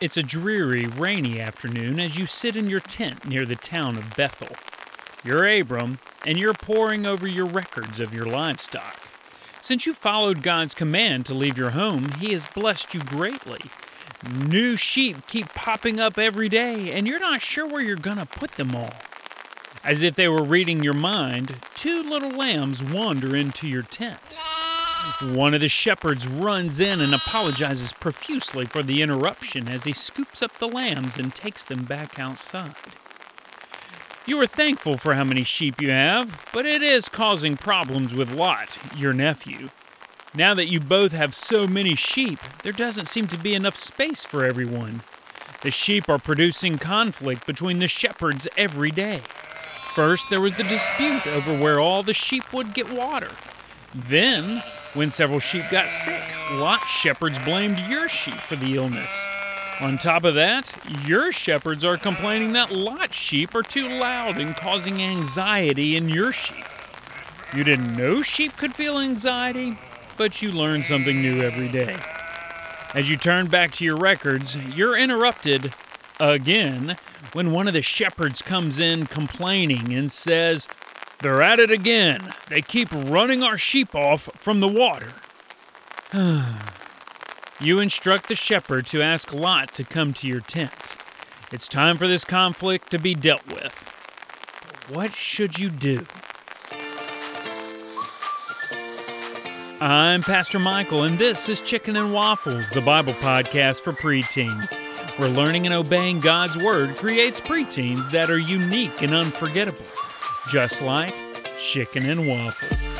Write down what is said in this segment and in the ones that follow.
It's a dreary, rainy afternoon as you sit in your tent near the town of Bethel. You're Abram, and you're poring over your records of your livestock. Since you followed God's command to leave your home, He has blessed you greatly. New sheep keep popping up every day, and you're not sure where you're going to put them all. As if they were reading your mind, two little lambs wander into your tent. One of the shepherds runs in and apologizes profusely for the interruption as he scoops up the lambs and takes them back outside. You are thankful for how many sheep you have, but it is causing problems with Lot, your nephew. Now that you both have so many sheep, there doesn't seem to be enough space for everyone. The sheep are producing conflict between the shepherds every day. First, there was the dispute over where all the sheep would get water. Then, when several sheep got sick, Lot's shepherds blamed your sheep for the illness. On top of that, your shepherds are complaining that Lot's sheep are too loud and causing anxiety in your sheep. You didn't know sheep could feel anxiety, but you learn something new every day. As you turn back to your records, you're interrupted again when one of the shepherds comes in complaining and says, They're at it again. They keep running our sheep off from the water. you instruct the shepherd to ask Lot to come to your tent. It's time for this conflict to be dealt with. What should you do? I'm Pastor Michael, and this is Chicken and Waffles, the Bible podcast for preteens, where learning and obeying God's Word creates preteens that are unique and unforgettable, just like Chicken and Waffles.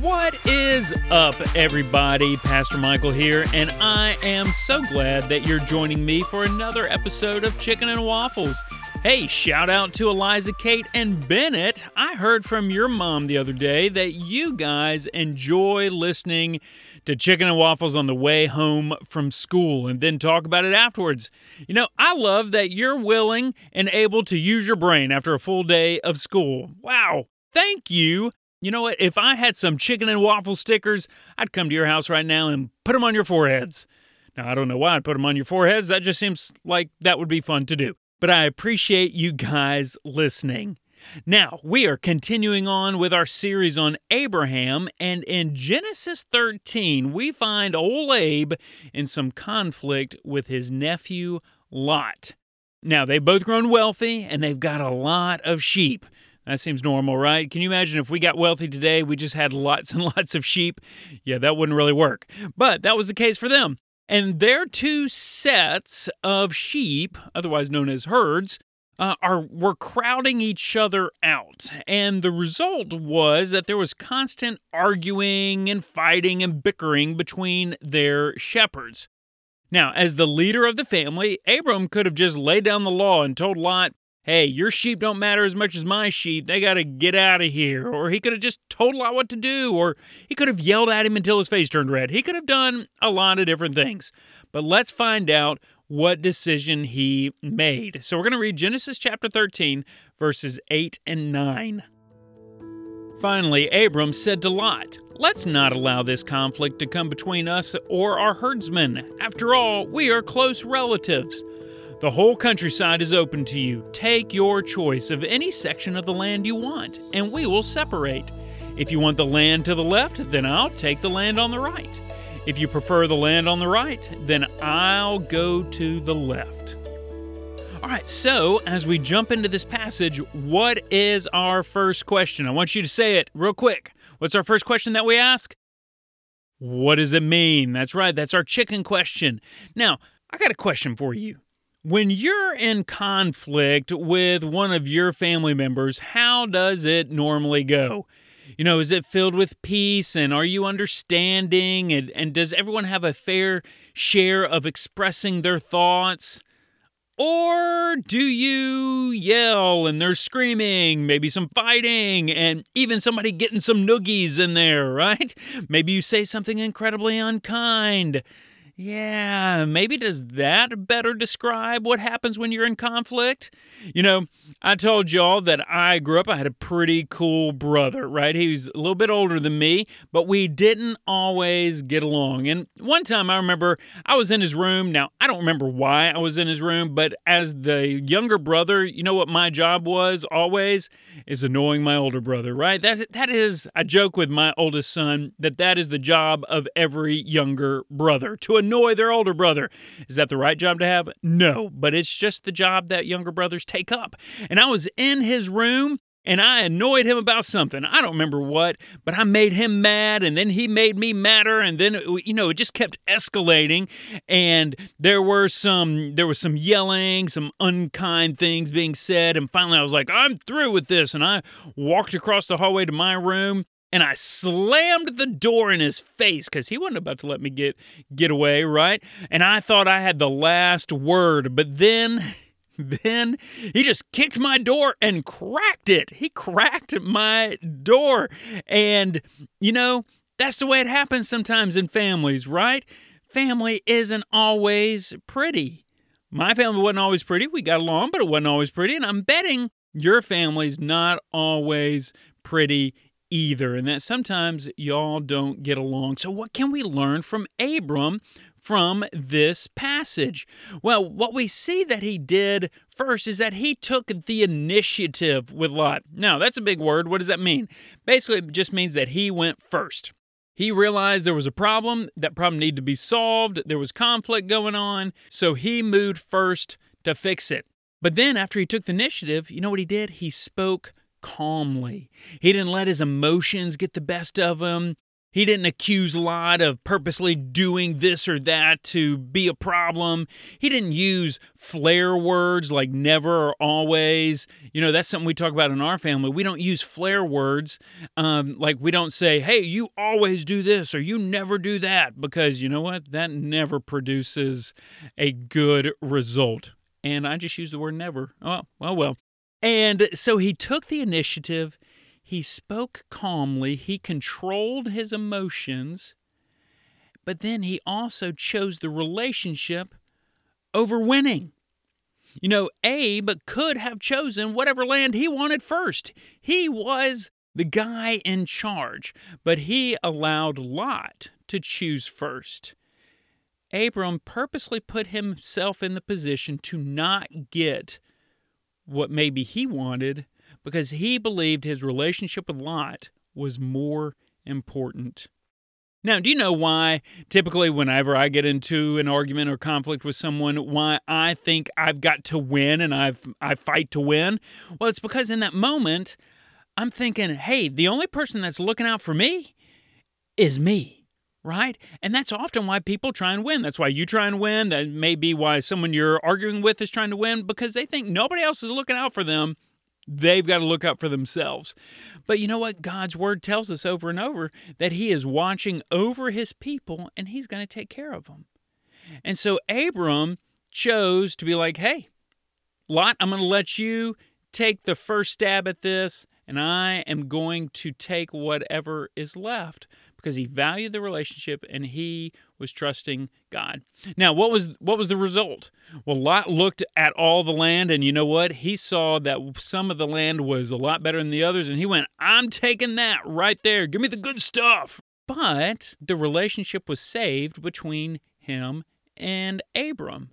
What is up, everybody? Pastor Michael here, and I am so glad that you're joining me for another episode of Chicken and Waffles. Hey, shout out to Eliza, Kate, and Bennett. I heard from your mom the other day that you guys enjoy listening to Chicken and Waffles on the way home from school and then talk about it afterwards. You know, I love that you're willing and able to use your brain after a full day of school. Wow, thank you. You know what? If I had some chicken and waffle stickers, I'd come to your house right now and put them on your foreheads. Now, I don't know why I'd put them on your foreheads. That just seems like that would be fun to do but I appreciate you guys listening. Now, we are continuing on with our series on Abraham, and in Genesis 13, we find old Abe in some conflict with his nephew Lot. Now, they've both grown wealthy and they've got a lot of sheep. That seems normal, right? Can you imagine if we got wealthy today, we just had lots and lots of sheep? Yeah, that wouldn't really work. But that was the case for them. And their two sets of sheep, otherwise known as herds, uh, are were crowding each other out, and the result was that there was constant arguing and fighting and bickering between their shepherds. Now, as the leader of the family, Abram could have just laid down the law and told Lot, hey, your sheep don't matter as much as my sheep. They got to get out of here. Or he could have just told Lot what to do. Or he could have yelled at him until his face turned red. He could have done a lot of different things. But let's find out what decision he made. So we're going to read Genesis chapter 13, verses 8 and 9. Finally, Abram said to Lot, Let's not allow this conflict to come between us or our herdsmen. After all, we are close relatives. The whole countryside is open to you. Take your choice of any section of the land you want, and we will separate. If you want the land to the left, then I'll take the land on the right. If you prefer the land on the right, then I'll go to the left. All right, so as we jump into this passage, what is our first question? I want you to say it real quick. What's our first question that we ask? What does it mean? That's right, that's our chicken question. Now, I got a question for you. When you're in conflict with one of your family members, how does it normally go? You know, is it filled with peace and are you understanding? And, and does everyone have a fair share of expressing their thoughts? Or do you yell and there's screaming, maybe some fighting, and even somebody getting some noogies in there, right? Maybe you say something incredibly unkind. Yeah, maybe does that better describe what happens when you're in conflict? You know, I told y'all that I grew up, I had a pretty cool brother, right? He was a little bit older than me, but we didn't always get along. And one time I remember I was in his room. Now, I don't remember why I was in his room, but as the younger brother, you know what my job was always? Is annoying my older brother, right? That, that is, I joke with my oldest son that that is the job of every younger brother to annoy their older brother. Is that the right job to have? No, but it's just the job that younger brothers take up. And I was in his room and I annoyed him about something. I don't remember what, but I made him mad and then he made me madder and then uh, you know, it just kept escalating and there were some there was some yelling, some unkind things being said and finally I was like, "I'm through with this." And I walked across the hallway to my room and I slammed the door in his face because he wasn't about to let me get get away, right? And I thought I had the last word, but then then he just kicked my door and cracked it. He cracked my door. And you know, that's the way it happens sometimes in families, right? Family isn't always pretty. My family wasn't always pretty. We got along, but it wasn't always pretty. And I'm betting your family's not always pretty either, and that sometimes y'all don't get along. So, what can we learn from Abram from this passage? Well, what we see that he did first is that he took the initiative with Lot. Now, that's a big word. What does that mean? Basically, it just means that he went first. He realized there was a problem, that problem needed to be solved, there was conflict going on, so he moved first to fix it. But then, after he took the initiative, you know what he did? He spoke calmly. He didn't let his emotions get the best of him. He didn't accuse Lot of purposely doing this or that to be a problem. He didn't use flare words like never or always. You know, that's something we talk about in our family. We don't use flare words. Um, like we don't say, hey, you always do this or you never do that, because you know what? That never produces a good result. And I just use the word never. Oh, well, well. And so he took the initiative, he spoke calmly, he controlled his emotions, but then he also chose the relationship over winning. You know, Abe could have chosen whatever land he wanted first. He was the guy in charge, but he allowed Lot to choose first. Abram purposely put himself in the position to not get what maybe he wanted because he believed his relationship with Lot was more important. Now, do you know why typically whenever I get into an argument or conflict with someone, why I think I've got to win and I've I fight to win? Well, it's because in that moment, I'm thinking, hey, the only person that's looking out for me is me right? And that's often why people try and win. That's why you try and win. That may be why someone you're arguing with is trying to win because they think nobody else is looking out for them. They've got to look out for themselves. But you know what? God's word tells us over and over that He is watching over His people and He's going to take care of them. And so Abram chose to be like, hey, Lot, I'm going to let you take the first stab at this, and I am going to take whatever is left because he valued the relationship and he was trusting God. Now, what was what was the result? Well, Lot looked at all the land and you know what? He saw that some of the land was a lot better than the others and he went, "I'm taking that right there. Give me the good stuff." But the relationship was saved between him and Abram.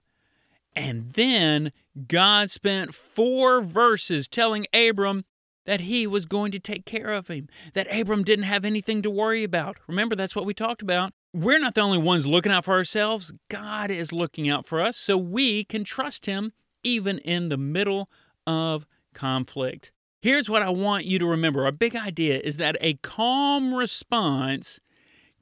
And then God spent four verses telling Abram that he was going to take care of him, that Abram didn't have anything to worry about. Remember, that's what we talked about. We're not the only ones looking out for ourselves, God is looking out for us, so we can trust him even in the middle of conflict. Here's what I want you to remember our big idea is that a calm response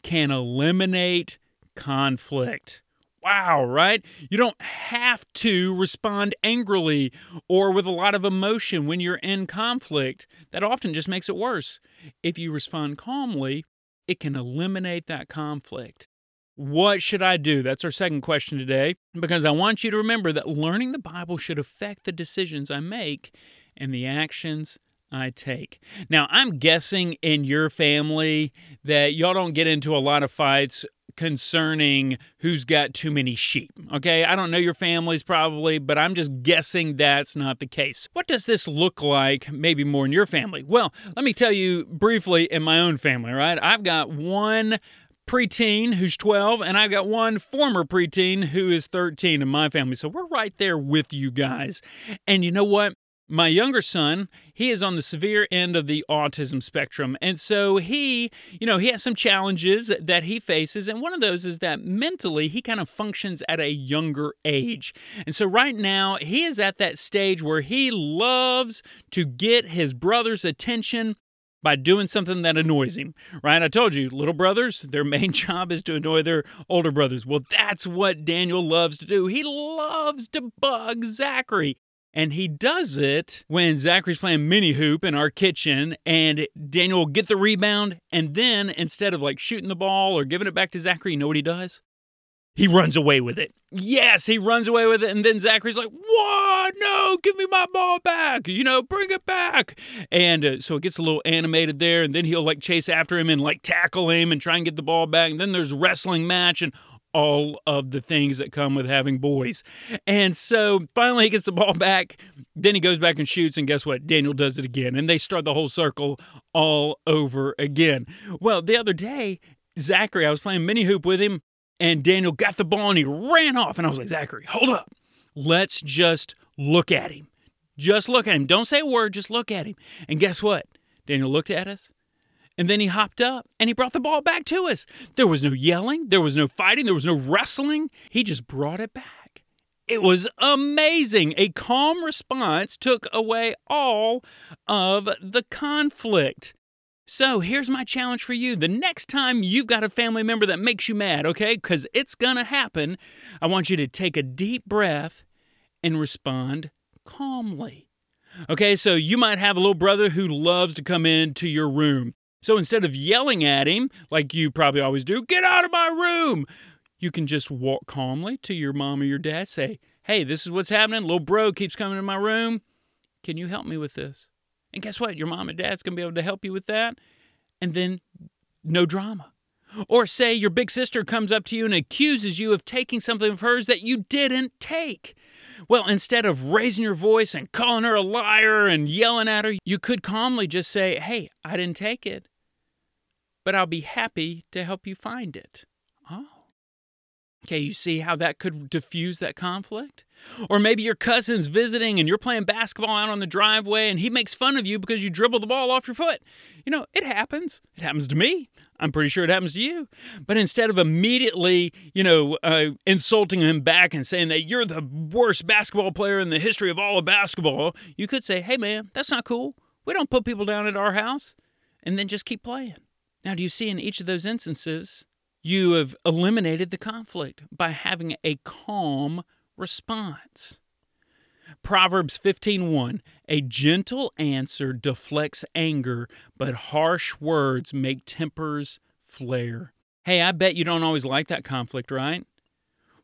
can eliminate conflict wow, right? You don't have to respond angrily or with a lot of emotion when you're in conflict. That often just makes it worse. If you respond calmly, it can eliminate that conflict. What should I do? That's our second question today, because I want you to remember that learning the Bible should affect the decisions I make and the actions I take. Now, I'm guessing in your family that y'all don't get into a lot of fights concerning who's got too many sheep. Okay, I don't know your families probably, but I'm just guessing that's not the case. What does this look like, maybe more in your family? Well, let me tell you briefly in my own family, right? I've got one preteen who's 12, and I've got one former preteen who is 13 in my family. So we're right there with you guys. And you know what? My younger son, he is on the severe end of the autism spectrum. And so he, you know, he has some challenges that he faces. And one of those is that mentally he kind of functions at a younger age. And so right now he is at that stage where he loves to get his brother's attention by doing something that annoys him, right? I told you, little brothers, their main job is to annoy their older brothers. Well, that's what Daniel loves to do. He loves to bug Zachary. And he does it when Zachary's playing mini hoop in our kitchen, and Daniel will get the rebound. And then instead of like shooting the ball or giving it back to Zachary, you know what he does? He runs away with it. Yes, he runs away with it. And then Zachary's like, What? No, give me my ball back. You know, bring it back. And uh, so it gets a little animated there. And then he'll like chase after him and like tackle him and try and get the ball back. And then there's wrestling match. And all of the things that come with having boys. And so finally he gets the ball back. Then he goes back and shoots. And guess what? Daniel does it again. And they start the whole circle all over again. Well, the other day, Zachary, I was playing mini hoop with him, and Daniel got the ball and he ran off. And I was like, Zachary, hold up. Let's just look at him. Just look at him. Don't say a word, just look at him. And guess what? Daniel looked at us and then he hopped up and he brought the ball back to us. There was no yelling, there was no fighting, there was no wrestling. He just brought it back. It was amazing. A calm response took away all of the conflict. So here's my challenge for you. The next time you've got a family member that makes you mad, okay, because it's gonna happen, I want you to take a deep breath and respond calmly. Okay, so you might have a little brother who loves to come into your room. So instead of yelling at him, like you probably always do, get out of my room, you can just walk calmly to your mom or your dad, say, hey, this is what's happening. Little bro keeps coming in my room. Can you help me with this? And guess what? Your mom and dad's going to be able to help you with that. And then no drama. Or say your big sister comes up to you and accuses you of taking something of hers that you didn't take. Well, instead of raising your voice and calling her a liar and yelling at her, you could calmly just say, Hey, I didn't take it, but I'll be happy to help you find it. Okay, you see how that could diffuse that conflict? Or maybe your cousin's visiting and you're playing basketball out on the driveway and he makes fun of you because you dribble the ball off your foot. You know, it happens. It happens to me. I'm pretty sure it happens to you. But instead of immediately, you know, uh, insulting him back and saying that you're the worst basketball player in the history of all of basketball, you could say, hey, man, that's not cool. We don't put people down at our house. And then just keep playing. Now, do you see in each of those instances, you have eliminated the conflict by having a calm response. Proverbs 15:1 A gentle answer deflects anger, but harsh words make tempers flare. Hey, I bet you don't always like that conflict, right?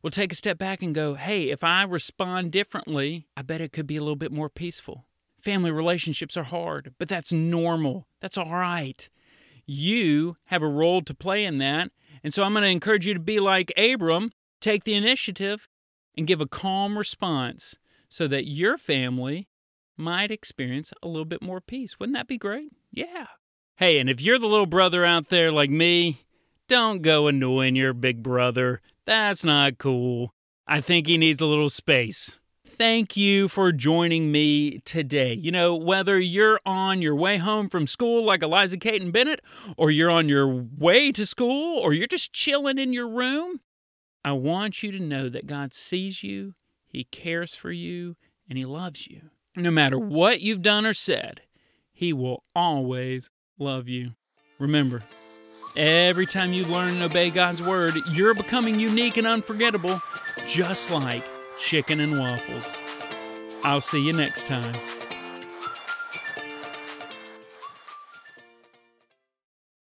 Well, take a step back and go, hey, if I respond differently, I bet it could be a little bit more peaceful. Family relationships are hard, but that's normal. That's all right. You have a role to play in that. And so I'm going to encourage you to be like Abram, take the initiative and give a calm response so that your family might experience a little bit more peace. Wouldn't that be great? Yeah. Hey, and if you're the little brother out there like me, don't go annoying your big brother. That's not cool. I think he needs a little space. Thank you for joining me today. You know, whether you're on your way home from school like Eliza Kate and Bennett, or you're on your way to school, or you're just chilling in your room, I want you to know that God sees you he cares for you and He loves you. No matter what you've done or said, He will always love you. Remember, every time you learn and obey God's word, you're becoming unique and unforgettable, just like chicken and waffles. I'll see you next time.